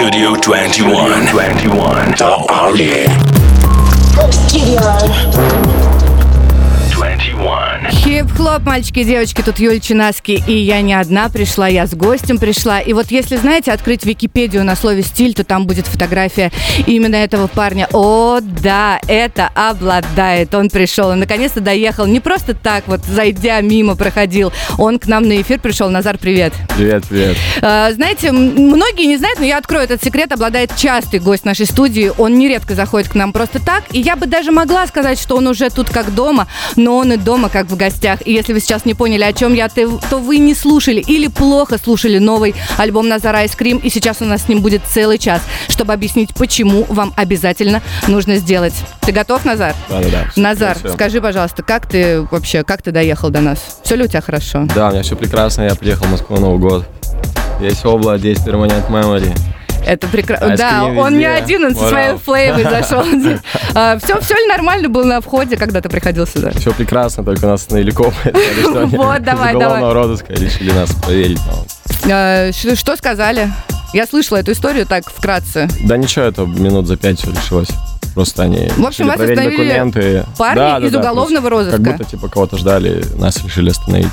Studio 21. 21. The Army. Studio. 21. Хип-хлоп, мальчики и девочки, тут Юль Чинаски, и я не одна пришла, я с гостем пришла. И вот если, знаете, открыть Википедию на слове «стиль», то там будет фотография именно этого парня. О, да, это Обладает. Он пришел, он наконец-то доехал. Не просто так вот, зайдя мимо, проходил. Он к нам на эфир пришел. Назар, привет. Привет, привет. А, Знаете, многие не знают, но я открою этот секрет, обладает частый гость нашей студии. Он нередко заходит к нам просто так. И я бы даже могла сказать, что он уже тут как дома, но он и дома как в гостях. И если вы сейчас не поняли, о чем я, то вы не слушали или плохо слушали новый альбом Назара Айскрим. И сейчас у нас с ним будет целый час, чтобы объяснить, почему вам обязательно нужно сделать. Ты готов, Назар? Да-да-да. всё, Назар, всё. скажи, пожалуйста, как ты вообще, как ты доехал до нас? Все ли у тебя хорошо? Да, у меня все прекрасно, я приехал в Москву на Новый год. Есть область, есть Permanent Memory. Это прекрасно. Да, он не один, он со своей Вау. флейвой зашел. Все, все ли нормально было на входе, когда ты приходил сюда? Все прекрасно, только нас остановили копы. Вот, давай, Уголовного розыска решили нас проверить. ш- Что сказали? Я слышала эту историю так вкратце. Да ничего, это минут за пять все решилось. Просто они В общем, вас проверить документы. парни Да, из да, уголовного розыска. Как будто типа кого-то ждали, нас решили остановить.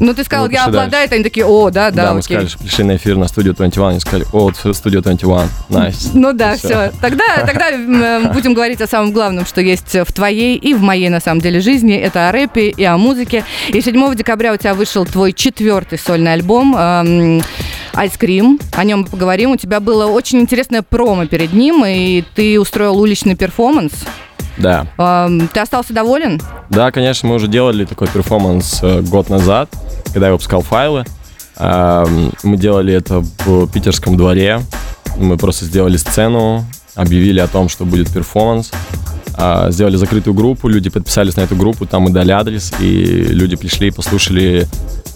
Ну, ты сказал, Ну, я обладаю, они такие, о, да, да, Да, мы окей. сказали, что пришли на эфир на студию 21, они сказали, о, студия 21, nice. Ну да, все. Тогда, тогда м, будем говорить о самом главном, что есть в твоей и в моей, на самом деле, жизни. Это о рэпе и о музыке. И 7 декабря у тебя вышел твой четвертый сольный альбом эм, Ice Cream. О нем мы поговорим. У тебя было очень интересное промо перед ним, и ты устроил уличный перформанс. Да. Ты остался доволен? Да, конечно, мы уже делали такой перформанс э, год назад, когда я выпускал файлы. Мы делали это в питерском дворе. Мы просто сделали сцену, объявили о том, что будет перформанс. А, Сделали закрытую группу, люди подписались на эту группу, там мы дали адрес, и люди пришли, послушали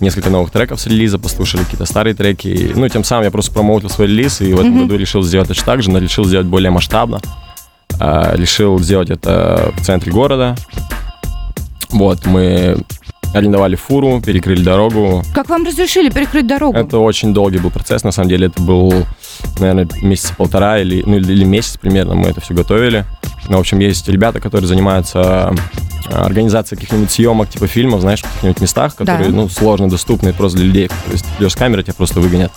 несколько новых треков с релиза, послушали какие-то старые треки. И, Ну, тем самым я просто промоутил свой релиз, и в этом году решил сделать точно так же, но решил сделать более масштабно. А, Решил сделать это в центре города, вот, мы арендовали фуру, перекрыли дорогу. Как вам разрешили перекрыть дорогу? Это очень долгий был процесс, на самом деле это был, наверное, месяца полтора или, ну, или месяц примерно мы это все готовили. Ну, в общем, есть ребята, которые занимаются э, организацией каких-нибудь съемок, типа фильмов, знаешь, в каких-нибудь местах, которые, Да. ну, сложно доступны просто для людей. То есть идешь с камеры, тебя просто выгонят.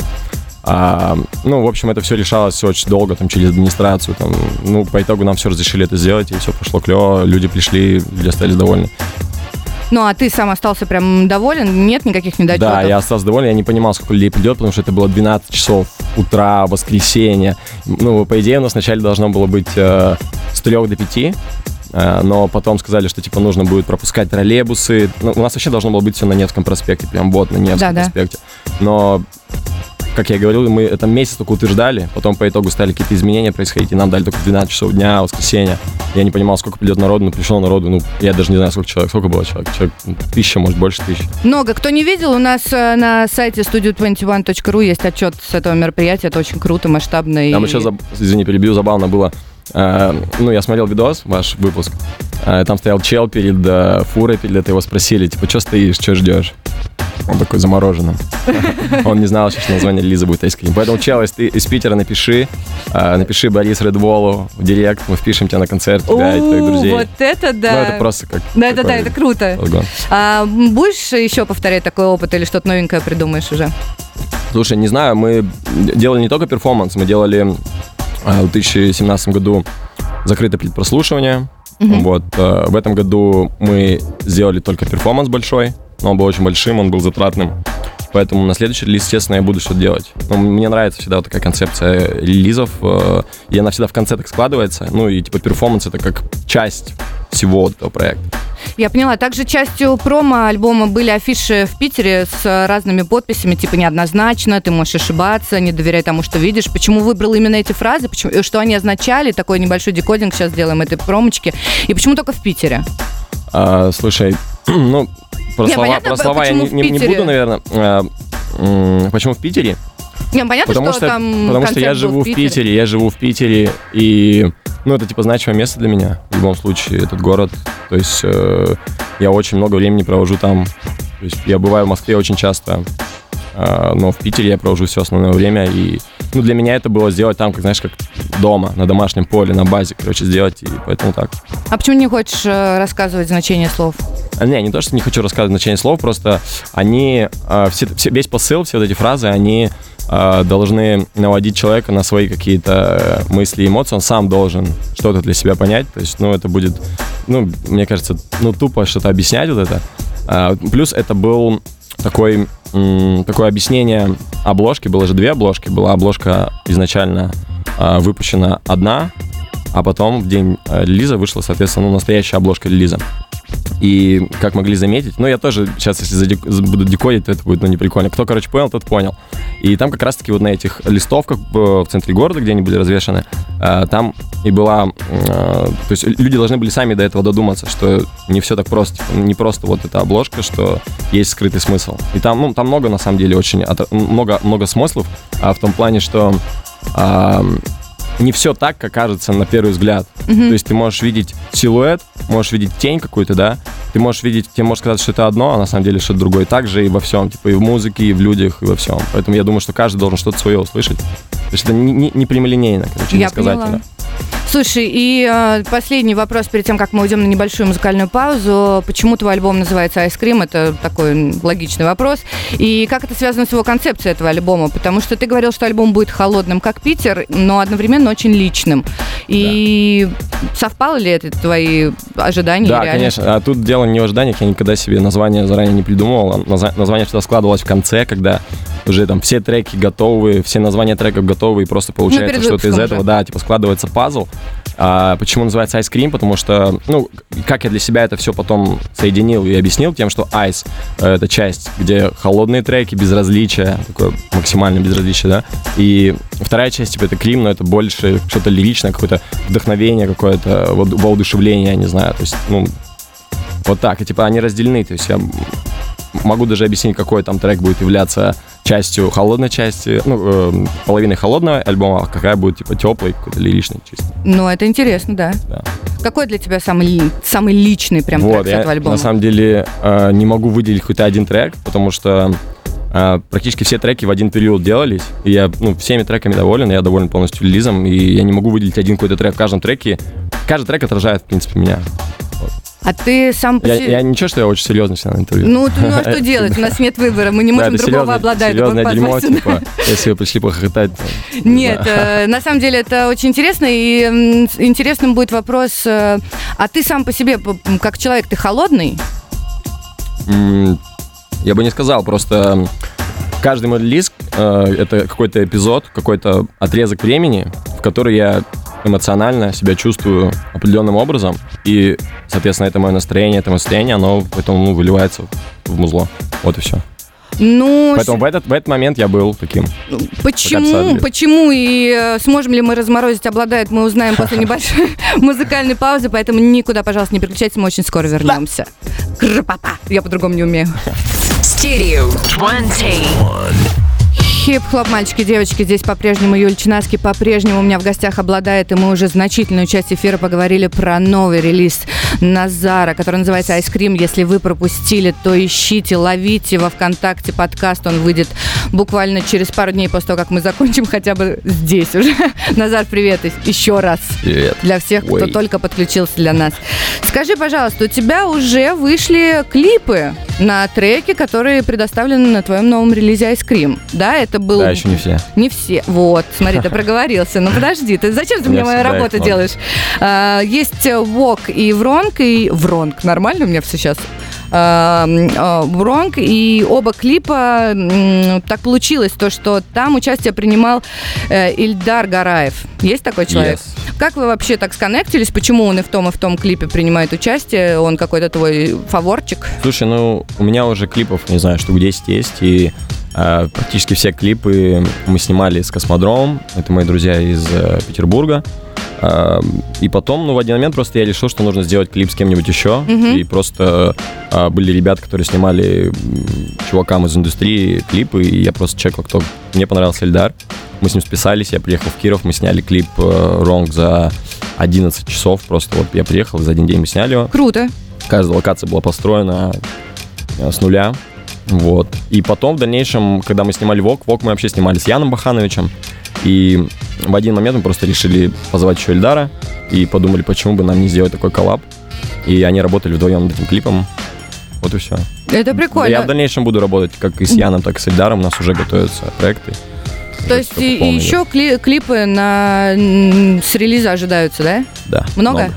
А, ну, в общем, это все решалось все очень долго, там, через администрацию, там, ну, по итогу нам все разрешили это сделать, и все пошло клево, люди пришли, люди остались довольны. Ну, а ты сам остался прям доволен? Нет никаких недочетов? Да, я остался доволен, я не понимал, сколько людей придет, потому что это было 12 часов утра, воскресенье. Ну, по идее, у нас вначале должно было быть э, с 3 до 5, э, но потом сказали, что, типа, нужно будет пропускать троллейбусы. Ну, у нас вообще должно было быть все на Невском проспекте, прям вот на Невском Да-да. проспекте. Но, как я говорил, мы это месяц только утверждали, потом по итогу стали какие-то изменения происходить, и нам дали только 12 часов дня, воскресенье. Я не понимал, сколько придет народу, но пришло народу, ну, я даже не знаю, сколько человек, сколько было человек, человек ну, тысяча, может, больше тысячи. Много. Кто не видел, у нас э, на сайте studio21.ru есть отчет с этого мероприятия. Это очень круто, масштабно. Там и... еще, заб- извини, перебью, забавно было. Э, ну, я смотрел видос, ваш выпуск. Э, там стоял чел перед фурой, перед этой его спросили, типа, что стоишь, что ждешь? Он такой замороженным. Он не знал, что название релиза будет Ice Cream. Поэтому, чел, если ты из Питера, напиши. э, Напиши Борису Редволлу в директ, мы впишем тебя на концерт, тебя и твоих друзей. Вот это да. Ну, это просто как... Да, это да, это круто. А, будешь еще повторять такой опыт или что-то новенькое придумаешь уже? Слушай, не знаю, мы делали не только перформанс, мы делали э, в 2017 году закрытое предпрослушивание. Вот, э, в этом году мы сделали только перформанс большой, но он был очень большим, он был затратным. Поэтому на следующий релиз, естественно, я буду что-то делать. Но мне нравится всегда вот такая концепция релизов, э, и она всегда в конце так складывается. Ну и типа перформанс это как часть всего этого проекта. Я поняла. Также частью промо-альбома были афиши в Питере с э, разными подписями, типа неоднозначно, ты можешь ошибаться, не доверяй тому, что видишь. Почему выбрал именно эти фразы, почему, и что они означали, такой небольшой декодинг сейчас сделаем этой промочки. И почему только в Питере? А, слушай, ну, про Не, слова, понятно, про слова я не, в не- не Питере? буду, наверное. А, почему в Питере? Не, понятно, Потому что, что, там потому что я концерт был живу в Питере, я живу в Питере, и ну это типа значимое место для меня в любом случае этот город. То есть э, я очень много времени провожу там. То есть я бываю в Москве очень часто, э, но в Питере я провожу все основное время и ну, для меня это было сделать там, как, знаешь, как дома, на домашнем поле, на базе, короче, сделать, и поэтому так. А почему не хочешь э, рассказывать значение слов? А, Не, не то, что не хочу рассказывать значение слов, просто они, э, все, все- весь посыл, все вот эти фразы, они э, должны наводить человека на свои какие-то мысли и эмоции, он сам должен что-то для себя понять, то есть, ну, это будет, ну, мне кажется, ну, тупо что-то объяснять вот это. А, плюс это был такой, такое объяснение обложки, было же две обложки, была обложка изначально э, выпущена одна, а потом в день э, релиза вышла, соответственно, ну, настоящая обложка релиза. И, как могли заметить, ну, я тоже сейчас, если задек- буду декодить, то это будет, ну, не прикольно. Кто, короче, понял, тот понял. И там как раз-таки вот на этих листовках э, в центре города, где они были развешаны, э, там и была... То есть люди должны были сами до этого додуматься, что не все так просто. Не просто вот эта обложка, что есть скрытый смысл. И там, ну, там много, на самом деле, очень... Много, много смыслов, а в том плане, что... не все так, как кажется на первый взгляд. То есть ты можешь видеть силуэт, можешь видеть тень какую-то, да, ты можешь видеть, тебе можешь сказать, что это одно, а на самом деле что-то другое. Так же и во всем, типа и в музыке, и в людях, и во всем. Поэтому я думаю, что каждый должен что-то свое услышать. То есть это не, не, не прямолинейно, короче, Я иносказательно. поняла. Слушай, и э, последний вопрос перед тем, как мы уйдем на небольшую музыкальную паузу. Почему твой альбом называется Ice Cream? Это такой логичный вопрос. И как это связано с его концепцией этого альбома? Потому что ты говорил, что альбом будет холодным, как Питер, но одновременно очень личным. И совпало ли это твои ожидания? Да, реально? конечно. А тут дело не в ожиданиях. Я никогда себе название заранее не придумывал. А Название всегда складывалось в конце, когда уже там все треки готовы, все названия треков готовы, и просто получается перед что-то из выпуском этого. уже. Да, типа складывается пазл. А почему называется Ice Cream? Потому что, ну, как я для себя это все потом соединил и объяснил тем, что Ice э, — это часть, где холодные треки, безразличие, такое максимальное безразличие, да, и вторая часть, типа, это Крим, но это больше что-то лиричное, какое-то вдохновение, какое-то во- воодушевление, я не знаю, то есть, ну, вот так, и типа они разделены, то есть я могу даже объяснить, какой там трек будет являться частью холодной части, ну, э, половиной холодного альбома, а какая будет, типа, теплый, какой-то лиричный чисто. Ну, это интересно, да. Да. Какой для тебя самый, самый личный прям вот, трек с я этого альбома? на самом деле э, не могу выделить какой-то один трек, потому что э, практически все треки в один период делались, и я, ну, всеми треками доволен, я доволен полностью релизом, и я не могу выделить один какой-то трек в каждом треке. Каждый трек отражает, в принципе, меня. А ты сам по Я, себе- я ничего, что я очень серьезно всегда на интервью. Ну, ну а что делать? У нас нет выбора, мы не Да, можем это другого обладать. серьезное дерьмо, типа, если вы пришли похохотать, Нет, э, на самом деле это очень интересно, и интересным будет вопрос, э, а ты сам по себе, как человек, ты холодный? Я бы не сказал, просто каждый мой релиз э, это какой-то эпизод, какой-то отрезок времени, в который я эмоционально себя чувствую определенным образом, и, соответственно, это мое настроение, это мое состояние, оно поэтому ну, выливается в музло. Вот и все. Ну, Поэтому в этот, в этот момент я был таким. Почему? Показали. Почему и э, сможем ли мы разморозить Обладает, мы узнаем после небольшой музыкальной паузы, поэтому никуда, пожалуйста, не переключайтесь, мы очень скоро вернемся. Крапапа. Я по-другому не умею. Studio 20. Хип-хлоп, мальчики, девочки, здесь по-прежнему Юль Чинаски, по-прежнему у меня в гостях Обладает, и мы уже значительную часть эфира поговорили про новый релиз Назара, который называется Ice Cream. Если вы пропустили, то ищите, ловите во ВКонтакте подкаст, он выйдет буквально через пару дней после того, как мы закончим хотя бы здесь уже. Назар, привет еще раз Привет. для всех, кто Ой. только подключился для нас. Скажи, пожалуйста, у тебя уже вышли клипы на треки, которые предоставлены на твоем новом релизе Ice Cream. Да, это был... Да, еще не все. Не все. Вот, смотри, ты проговорился. Ну подожди, ты зачем ты мне мою работу делаешь? А, Есть Вок и Вронг, и Вронг. Нормально у меня все сейчас? Вронг, и оба клипа так получилось, то, что там участие принимал э, Ильдар Гараев. Есть такой человек? Yes. Как вы вообще так сконнектились? Почему он и в том, и в том клипе принимает участие? Он какой-то твой фаворчик? Слушай, ну, у меня уже клипов, не знаю, штук 10 есть, и э, практически все клипы мы снимали с Космодромом, это мои друзья из э, Петербурга. Э, и потом, ну, в один момент просто я решил, что нужно сделать клип с кем-нибудь еще, Мгм. и просто э, были ребята, которые снимали чувакам из индустрии клипы, и я просто чекал, кто... Мне понравился Эльдар, мы с ним списались, я приехал в Киров, мы сняли клип э, «Ронг» за 11 часов, просто вот я приехал, за один день мы сняли его. Круто. Каждая локация была построена э, с нуля. Вот. И потом, в дальнейшем, когда мы снимали ВОК, ВОК мы вообще снимали с Яном Бахановичем. И в один момент мы просто решили позвать еще Эльдара и подумали, почему бы нам не сделать такой коллаб. И они работали вдвоем над этим клипом. Вот и все. Это прикольно. Я в дальнейшем буду работать как и с Яном, так и с Эльдаром. У нас уже готовятся проекты. То есть и- еще кли- клипы на, с релиза ожидаются, да? Да. Много?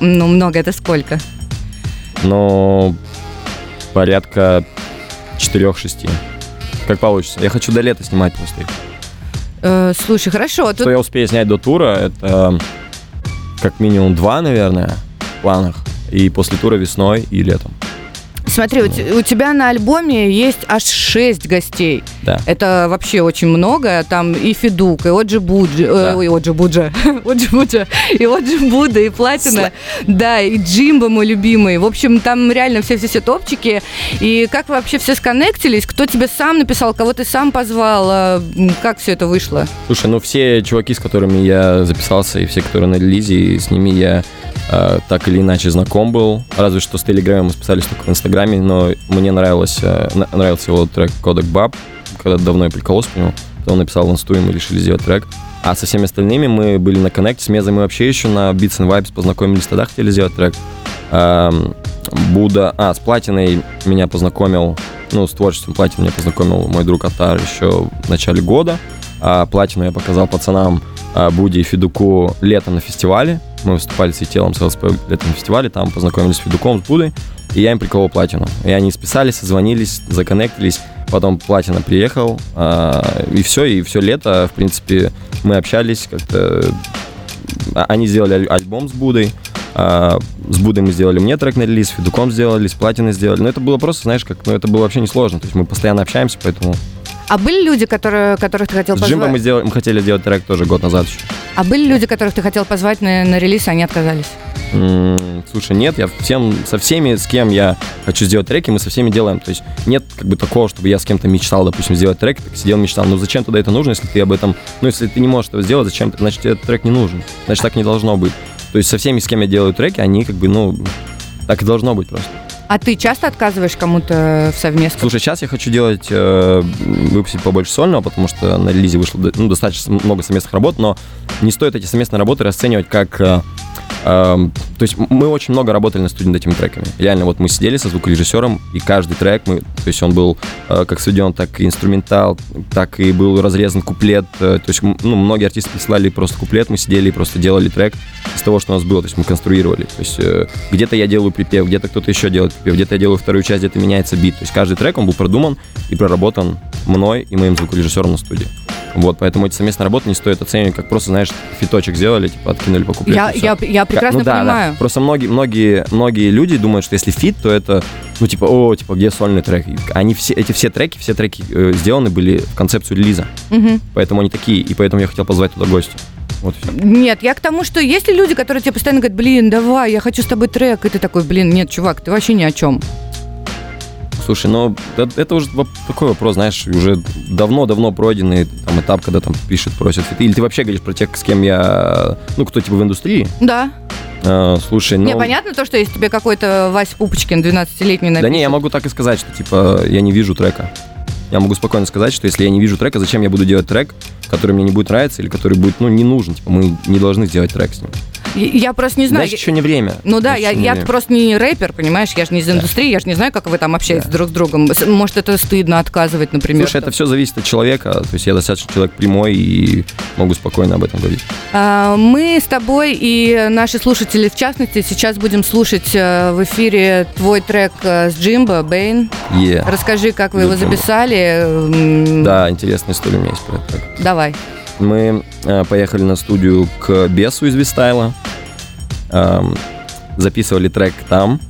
Ну, много это сколько? Но порядка 4-6. Как получится. Я хочу до лета снимать просто их. Э, слушай, хорошо. Тут Что я успею снять до тура, это как минимум два, наверное, в планах. И после тура весной и летом. Смотри, у, те- у тебя на альбоме есть аж шесть гостей. Да. Это вообще очень много. Там и Федук, и Оджи Буджи, Да. э, ой, Оджи Буджа, Оджи Буджа, и Оджи Буда, и Платина, да, и Джимбо мой любимый. В общем, там реально все-все-все топчики. И как вы вообще все сконнектились? Кто тебе сам написал, кого ты сам позвал? М, Как все это вышло? Слушай, ну все чуваки, с которыми я записался, и все, которые на релизе, с ними я э, так или иначе знаком был. Разве что с Телеграмом мы списались только в Инстаграме, но мне нравилось, э, нравился его трек Кодек Баб, когда давно я прикололся по нему. Потом написал в инсту, и мы решили сделать трек. А со всеми остальными мы были на коннекте. С Мезой мы вообще еще на Beats and Vibes познакомились, тогда хотели сделать трек. Эм, Буда... А, с Платиной меня познакомил, ну, с творчеством Платины меня познакомил мой друг Атар еще в начале года. А Платину я показал пацанам а, Буди и Федуку летом на фестивале. Мы выступали с телом с ЛСП летом на фестивале, там познакомились с Федуком, с Будой, и я им приколол Платину. И они списались, созвонились, законнектились, потом Платина приехал, а, и все, и все лето, в принципе, мы общались как-то... А- Они сделали аль- альбом с Будой, а, с Будой мы сделали мне трек на релиз, Федуком сделали, с Платиной сделали. Но это было просто, знаешь, как, ну это было вообще несложно. То есть мы постоянно общаемся, поэтому... А были люди, которые, которых ты хотел С Джимбо мы, позвать? сделали, мы хотели сделать трек тоже год назад еще. А были люди, которых ты хотел позвать на, на релиз, а они отказались? Слушай, нет, я всем, со всеми, с кем я хочу сделать треки, мы со всеми делаем. То есть нет как бы такого, чтобы я с кем-то мечтал, допустим, сделать трек, так сидел, мечтал. Ну зачем тогда это нужно, если ты об этом... Ну если ты не можешь этого сделать, зачем? Значит, тебе этот трек не нужен. Значит, так не должно быть. То есть со всеми, с кем я делаю треки, они как бы, ну, так и должно быть просто. А ты часто отказываешь кому-то в совместку? Слушай, сейчас я хочу делать, э, выпустить побольше сольного, потому что на релизе вышло ну, достаточно много совместных работ, но не стоит эти совместные работы расценивать как... э, эм, то есть мы очень много работали на студии над этими треками. Реально, вот мы сидели со звукорежиссером, и каждый трек, мы, то есть он был э, как сведен, так и инструментал, так и был разрезан куплет. э, то есть ну, многие артисты присылали просто куплет, мы сидели и просто делали трек из того, что у нас было. То есть мы конструировали. То есть э, где-то я делаю припев, где-то кто-то еще делает припев, где-то я делаю вторую часть, где-то меняется бит. То есть каждый трек, он был продуман и проработан мной и моим звукорежиссером на студии. Вот, поэтому эти совместные работы не стоит оценивать, как просто, знаешь, фиточек сделали, типа откинули по куплету. Я, я, я прекрасно Ну да, да. понимаю. Просто многие, многие, многие люди думают, что если фит, то это, ну, типа, о, типа, где сольный трек? Они все, эти все треки, все треки э, сделаны были в концепцию релиза. Мгм. Поэтому они такие, и поэтому я хотел позвать туда гостя. Вот. Нет, я к тому, что есть ли люди, которые тебе постоянно говорят, блин, давай, я хочу с тобой трек, и ты такой, блин, нет, чувак, ты вообще ни о чем. Слушай, ну, это, это уже такой вопрос, знаешь, уже давно-давно пройденный там этап, когда там пишет, просят фиты. Или ты вообще говоришь про тех, с кем я, ну, кто типа в индустрии? Да. Э, слушай, ну... Не, понятно то, что если тебе какой-то Вася Пупочкин, 12-летний, напишет. Да не, я могу так и сказать, что типа я не вижу трека. Я могу спокойно сказать, что если я не вижу трека, зачем я буду делать трек, который мне не будет нравиться или который будет, ну, не нужен. Типа, мы не должны сделать трек с ним. Я, просто не знаю. Значит, еще не время. Ну да, я, я просто не рэпер, понимаешь, я же не из индустрии, я же не знаю, как вы там общаетесь друг с другом. Может, это стыдно отказывать, например. Слушай, это все зависит от человека. То есть я достаточно человек прямой и могу спокойно об этом говорить. А, Мы с тобой и наши слушатели, в частности, сейчас будем слушать э, в эфире твой трек э, с Джимбо, Бэйн. Е. Расскажи, как вы его Джимбо. записали. М, Да, интересная история у меня есть про трек. Давай. Мы э, поехали на студию к Бесу из Вистайла. Эм, записывали трек там.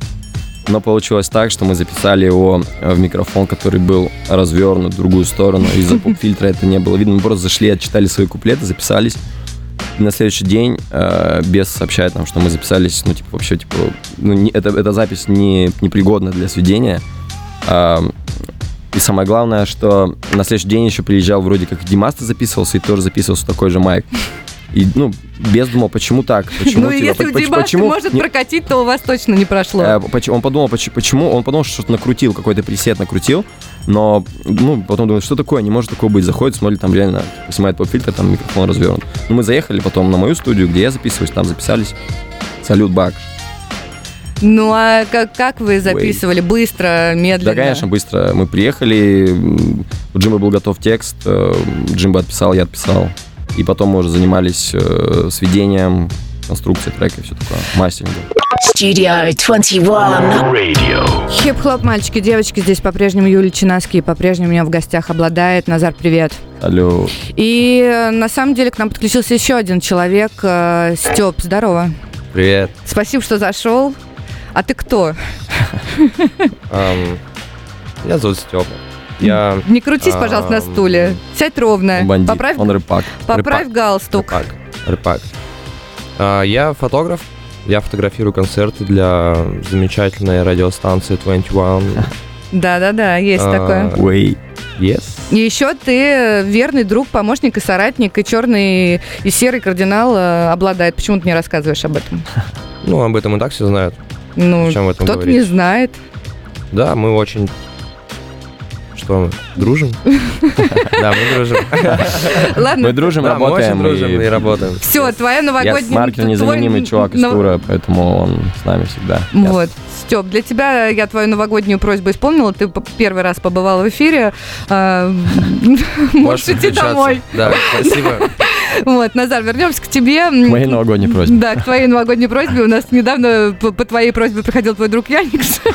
Но получилось так, что мы записали его э, в микрофон, который был развернут в другую сторону. Из-за поп-фильтра это не было видно. Мы просто зашли, отчитали свои куплеты, записались. На следующий день э, Бес сообщает нам, что мы записались, ну, типа, вообще, типа, ну, не- это, эта запись не, непригодна для сведения. Ам, и самое главное, что на следующий день еще приезжал вроде как Димаста записывался и тоже записывался такой же майк. И, ну, без думал, почему так? Почему, Ну, типа, если у поч- Димашка почему может не- прокатить, то у вас точно не прошло. Э, поч- Он подумал, поч- почему, он подумал, что что-то накрутил, какой-то пресет накрутил, но, ну, потом думает, что такое, не может такого быть, заходит, смотрит, там реально снимает поп-фильтр, там микрофон развернут. Ну, мы заехали потом на мою студию, где я записываюсь, там записались. Салют, Бак. Ну, а как, как вы записывали? Быстро, медленно? Да, конечно, быстро. Мы приехали, у Джимбо был готов текст, э, Джимбо отписал, я отписал. И потом мы уже занимались э, сведением, конструкцией трека и все такое, мастерингом. Studio 21. Radio. Хип-хлоп, мальчики, девочки, здесь по-прежнему Юлия Чинаски, по-прежнему у меня в гостях Обладает. Назар, привет. Алло, И э, на самом деле к нам подключился еще один человек, Степ, здорово. Привет. Спасибо, что зашел. А ты кто? Меня зовут Степа. Я Не крутись, пожалуйста, на стуле. Сядь ровно. бандит, Поправь, он рэпак. поправь галстук. рыбак. Рыбак. А, Я фотограф. Я фотографирую концерты для замечательной радиостанции 21. Да-да-да, есть А, такое. Уэй. Yes. И еще ты верный друг, помощник и соратник, и черный, и серый кардинал э, обладает. Почему ты не рассказываешь об этом? Ну, об этом и так все знают. Ну, этом кто-то говорить? не знает. Да, мы очень... Что, мы дружим? Да, мы дружим. Ладно, Мы дружим, Да, мы работаем. дружим и работаем. все, твоя Я новогодняя... Маркер твой- незаменимый чувак из тура, поэтому он с нами всегда. Вот, Степ, для тебя я твою новогоднюю просьбу исполнила. Ты первый раз побывал в эфире. А, Можешь идти домой. Да, спасибо. Вот, Назар, вернемся к тебе. К моей новогодней просьбе. Да, к твоей новогодней просьбе. У нас недавно по, по твоей просьбе приходил твой друг Яникс.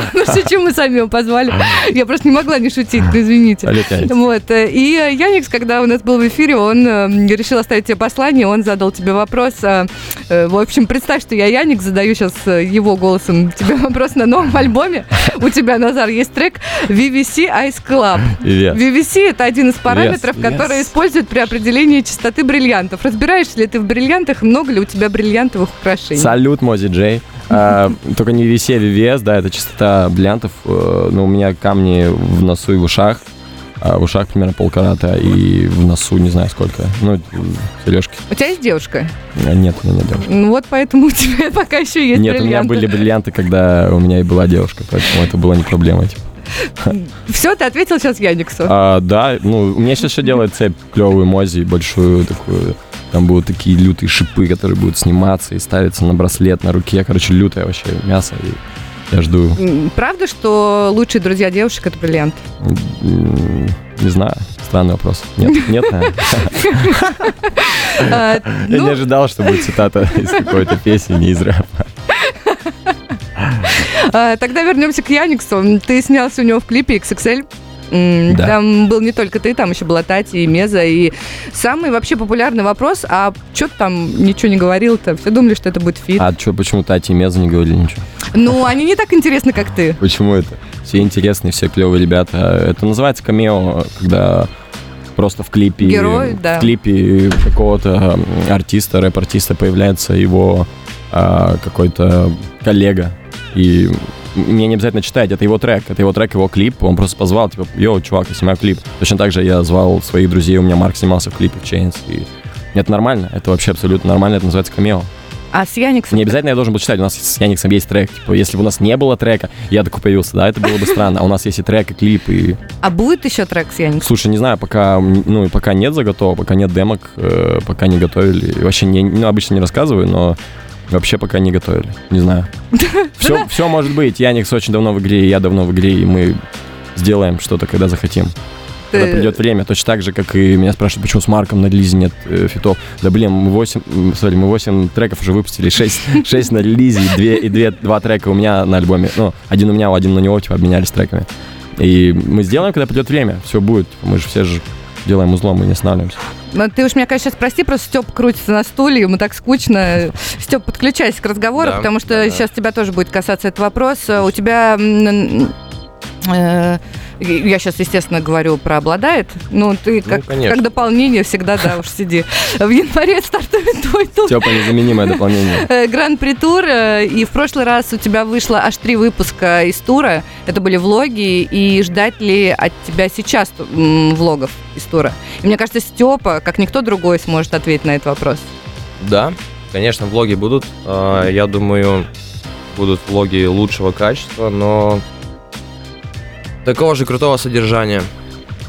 Ну, шучу, мы сами его позвали. Я просто не могла не шутить, извините. Салют, Яникс. Вот. э, И э, Яникс, когда у нас был в эфире, он э, решил оставить тебе послание, он задал тебе вопрос. э, В общем, представь, что я Яникс, задаю сейчас его голосом тебе вопрос на новом альбоме. У тебя, Назар, есть трек VVC Ice Club. Привет. VVC – это один из параметров, Yes, который yes. используют при определении частоты бриллиантов. Разбираешься ли ты в бриллиантах? Много ли у тебя бриллиантовых украшений? Салют, Мози Джей. А, Только не а VVS, да, это частота бриллиантов. э, Но у меня камни в носу и в ушах. А В ушах примерно полкарата и в носу не знаю сколько. Ну, сережки. У тебя есть девушка? Нет, у меня нет девушки. Ну вот поэтому у тебя пока еще есть Нет, у меня были бриллианты, когда у меня и была девушка, поэтому это было не проблема. типа. Все, ты ответил сейчас Яниксу. А, да, ну, у меня сейчас еще делает цепь клевую Мози, большую такую. Там будут такие лютые шипы, которые будут сниматься и ставиться на браслет на руке. Короче, лютое вообще мясо. И я жду, Правда, что лучшие друзья девушек это бриллиант? не знаю, странный вопрос. Нет, нет. А, Я не ну, ожидал, что будет цитата из какой-то песни, из рэпа. а, Тогда вернемся к Яниксу. Ты снялся у него в клипе XXL. Да. Там был не только ты, там еще была Тати и Меза. И самый вообще популярный вопрос, а что ты там ничего не говорил-то? Все думали, что это будет фит. А что, почему Тати и Меза не говорили ничего? Ну, они не так интересны, как ты. Почему это? Все интересные, все клевые ребята. Это называется камео, когда просто в клипе, Герой, да. в клипе какого-то артиста, рэп-артиста появляется его а, какой-то коллега. И мне не обязательно читать, это его трек, это его трек, его клип. Он просто позвал, типа, йоу, чувак, я снимаю клип. Точно так же я звал своих друзей, у меня Марк снимался в клипе в Chains. И это нормально, это вообще абсолютно нормально, это называется камео. А с Яниксом... Не обязательно я должен был читать, у нас с Яниксом есть трек. Типа, если бы у нас не было трека, я такой появился, да, это было бы странно. А у нас есть и трек, и клип, и... А будет еще трек с Яниксом? Слушай, не знаю, пока, ну, пока нет заготовок, пока нет демок, э, пока не готовили. Вообще, не, ну, обычно не рассказываю, но вообще пока не готовили. Не знаю. Все, все может быть. Яникс очень давно в игре, и я давно в игре, и мы сделаем что-то, когда захотим. Когда придет время, точно так же, как и меня спрашивают, почему с Марком на релизе нет э, фитов. Да блин, мы 8, смотри, мы 8 треков уже выпустили, 6, 6 на релизе, и 2, и 2, 2 трека у меня на альбоме. Ну, один у меня, один на него, типа, обменялись треками. И мы сделаем, когда придет время, все будет. Мы же все же делаем узлом, мы не останавливаемся. Ну, ты уж меня, конечно, сейчас прости, просто Степ крутится на стуле, ему так скучно. Степ, подключайся к разговору, Да, потому что да, сейчас тебя тоже будет касаться этот вопрос. У тебя э, Я сейчас, естественно, говорю про обладает. Ну, ты как, конечно. как дополнение всегда, да, уж сиди. В январе стартует твой тур. Тепа незаменимое дополнение. Э, Гран-при тур, э, и в прошлый раз у тебя вышло аж три выпуска из тура. Это были влоги, и ждать ли от тебя сейчас влогов из тура? И мне кажется, Степа, как никто другой, сможет ответить на этот вопрос. Да, конечно, влоги будут. А, Я думаю, будут влоги лучшего качества, но такого же крутого содержания.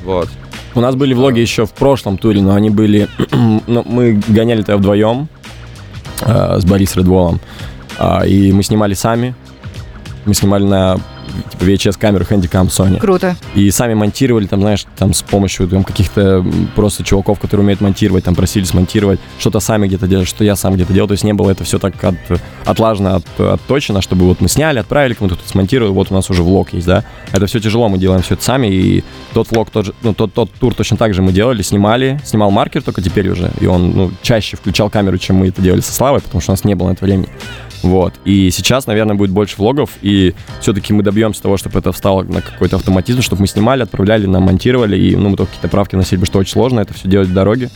Вот. У нас были влоги еще в прошлом туре, но они были... ну, мы гоняли это вдвоем э, с Борисом Редволом. А, и мы снимали сами. Мы снимали на типа VHS-камеру Handycam Sony. Круто. И сами монтировали, там, знаешь, там с помощью там, каких-то просто чуваков, которые умеют монтировать, там просили смонтировать, что-то сами где-то делать, что я сам где-то делал. То есть не было это все так от, отлажено, от, отточено, чтобы вот мы сняли, отправили кому-то, кто-то смонтировал, вот у нас уже влог есть, да. Это все тяжело, мы делаем все это сами, и тот влог, тот, же, ну, тот, тот тур точно так же мы делали, снимали, снимал маркер только теперь уже, и он, ну, чаще включал камеру, чем мы это делали со Славой, потому что у нас не было на это времени. Вот. И сейчас, наверное, будет больше влогов, и все-таки мы добьемся того, чтобы это встало на какой-то автоматизм, чтобы мы снимали, отправляли, нам монтировали, и ну, мы только какие-то правки носили, потому что очень сложно это все делать в дороге.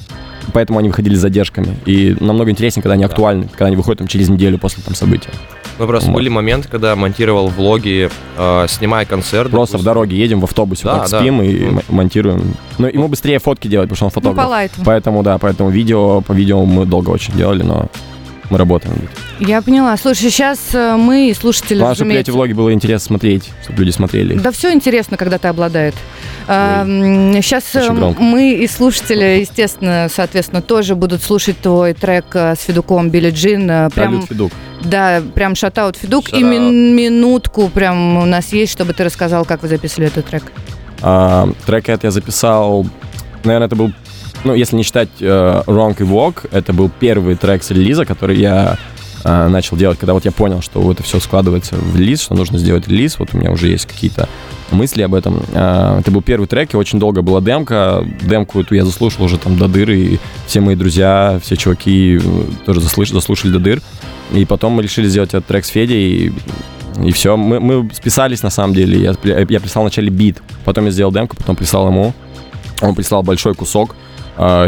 Поэтому они выходили с задержками. И намного интереснее, когда они актуальны, когда они выходят там, через неделю после там, события. Ну, просто Вот. были моменты, когда монтировал влоги, э, снимая концерт. Просто в допустим. дороге едем в автобусе, Да, вот так да. спим и Ну. монтируем. Ну, ему быстрее фотки делать, потому что он Ну, по фотограф. лайту. Поэтому, да, поэтому видео, по видео мы долго очень делали, но мы работаем. Я поняла. Слушай, сейчас э, мы и слушатели, Главное, чтобы эти влоги было интересно смотреть, чтобы люди смотрели. Да все интересно, когда ты обладает. Сейчас Очень громко. мы и слушатели, естественно, соответственно, тоже будут слушать твой трек э, с Федуком Билли Джин. э, Прям, Федук. да, прям шатаут Федук. И Shout out. мин- минутку прям у нас есть, чтобы ты рассказал, как вы записывали этот трек. А, трек этот я записал, наверное, это был, ну, если не считать э, Wrong и Walk, это был первый трек с релиза, который я э, начал делать, когда вот я понял, что вот это все складывается в релиз, что нужно сделать релиз, вот у меня уже есть какие-то мысли об этом. А, это был первый трек, и очень долго была демка. Демку эту я заслушал уже там до дыр, и все мои друзья, все чуваки э, тоже заслыш- заслушали до дыр. И потом мы решили сделать этот трек с Федей, и, и все. Мы, мы списались на самом деле. Я, я прислал вначале бит, потом я сделал демку, потом прислал ему. Он прислал большой кусок, э,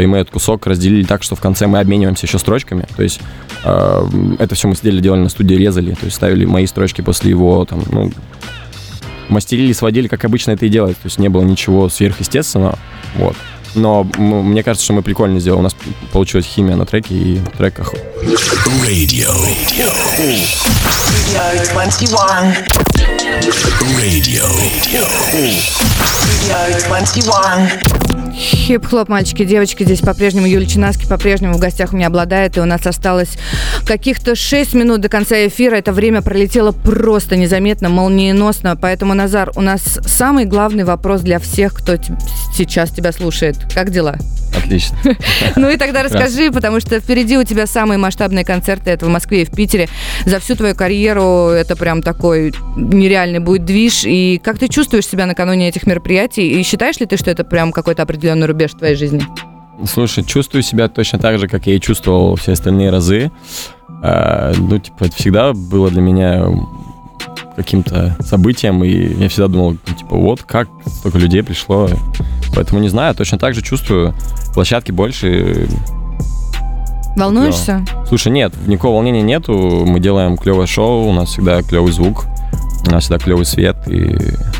и мы этот кусок разделили так, что в конце мы обмениваемся еще строчками. То есть э, это все мы сидели, делали на студии, резали, то есть ставили мои строчки после его, там, ну, мастерили, сводили, как обычно это и делают. То есть не было ничего сверхъестественного. Вот. Но м- мне кажется, что мы прикольно сделали. У нас получилась химия на треке и трек ох- Radio. Studio 21. Radio. 21. Хип-хоп, мальчики, девочки, здесь по-прежнему Юлия Чинаски, по-прежнему в гостях у меня OBLADAET, и у нас осталось каких-то 6 минут до конца эфира. Это время пролетело просто незаметно, молниеносно. Поэтому, Назар, у нас самый главный вопрос для всех, кто те- сейчас тебя слушает. Как дела? Отлично. Ну и тогда расскажи, потому что впереди у тебя самые масштабные концерты. Это в Москве и в Питере. За всю твою карьеру это прям такой нереальный будет движ. И как ты чувствуешь себя накануне этих мероприятий? И считаешь ли ты, что это прям какой-то определенный рубеж в твоей жизни? Слушай, чувствую себя точно так же, как я и чувствовал все остальные разы. А, ну, типа, это всегда было для меня каким-то событием, и я всегда думал, ну, типа, вот как столько людей пришло. Поэтому не знаю, точно так же чувствую. Площадки больше. Волнуешься? Слушай, нет, никакого волнения нету. Мы делаем клевое шоу, у нас всегда клевый звук, у нас всегда клевый свет, и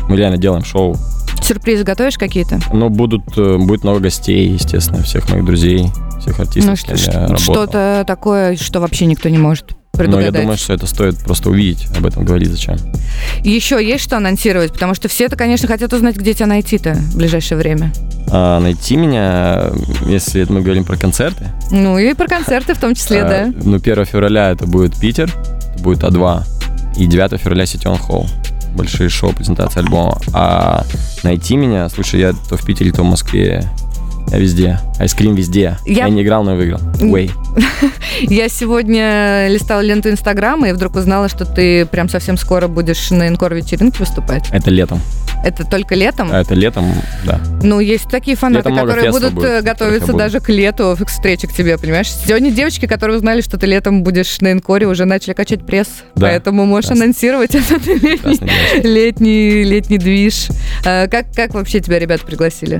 мы реально делаем шоу. Сюрпризы готовишь какие-то? Но будут, э, будет много гостей, естественно, всех моих друзей, всех артистов, Ну, что- что-то такое, что вообще никто не может Но предугадать. я думаю, что это стоит просто увидеть, об этом говорить зачем. Еще есть что анонсировать? Потому что все это, конечно, хотят узнать, где тебя найти-то в ближайшее время. А, найти меня, если мы говорим про концерты. Ну и про концерты в том числе, а, да. Ну, 1 февраля это будет Питер, это будет А2. И 9 февраля Ситион Холл. Большие шоу, презентация альбома. А найти меня, слушай, я то в Питере, то в Москве. Я везде. Айскрим везде. Я- Я, не играл, но выиграл. Way. Я сегодня листала ленту Инстаграма и вдруг узнала, что ты прям совсем скоро будешь на Инкор вечеринке выступать. Это летом. Это только летом? А это летом, да. Ну, есть такие фанаты, Летом которые будут будет, э, готовиться я даже к лету, к встрече к тебе, понимаешь? Сегодня девочки, которые узнали, что ты летом будешь на Инкоре, уже начали качать пресс. Да. Поэтому можешь Классно. анонсировать этот летний, летний, летний движ. А, Как, как вообще тебя ребята пригласили?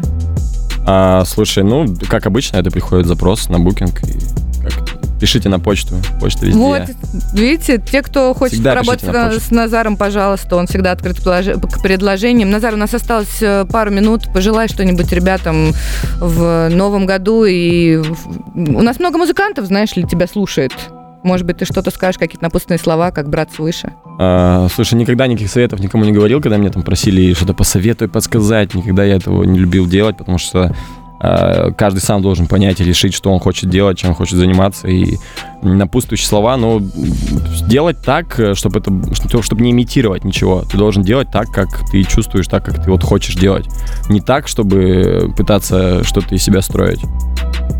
А, слушай, ну, как обычно, это приходит запрос на букинг. И пишите на почту. Почта везде. Вот, видите, те, кто хочет Всегда поработать пишите на почту. с Назаром, пожалуйста, он всегда открыт к предлож- к предложениям. Назар, у нас осталось э, пару минут. Пожелай что-нибудь ребятам в новом году. И у нас много музыкантов, знаешь ли, тебя слушает. Может быть, ты что-то скажешь, какие-то напутственные слова, как брат свыше. А, слушай, никогда никаких советов никому не говорил, когда мне там просили что-то посоветуй, подсказать. Никогда я этого не любил делать, потому что а, каждый сам должен понять и решить, что он хочет делать, чем хочет заниматься. И напутствующие слова, но делать так, чтобы это, что- чтобы не имитировать ничего. Ты должен делать так, как ты чувствуешь, так, как ты вот хочешь делать. Не так, чтобы пытаться что-то из себя строить.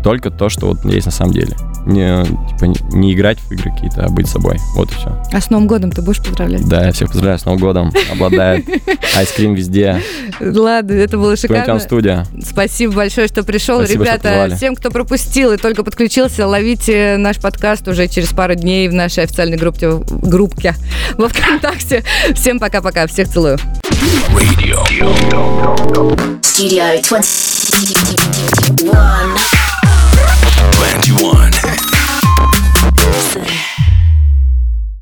Только то, что вот есть на самом деле. Не, типа, не, не играть в игры какие-то, а быть собой. Вот и все. А с Новым годом ты будешь поздравлять? Да, я всех поздравляю с Новым годом. Обладает айскрим везде. Ладно, это было шикарно. Студия. Спасибо большое, что пришел. Спасибо, что Ребята, позвали. всем, кто пропустил и только подключился, ловите наш подкаст уже через пару дней в нашей официальной группе, группке во ВКонтакте. Всем пока-пока, всех целую. Radio. Studio 21. 21.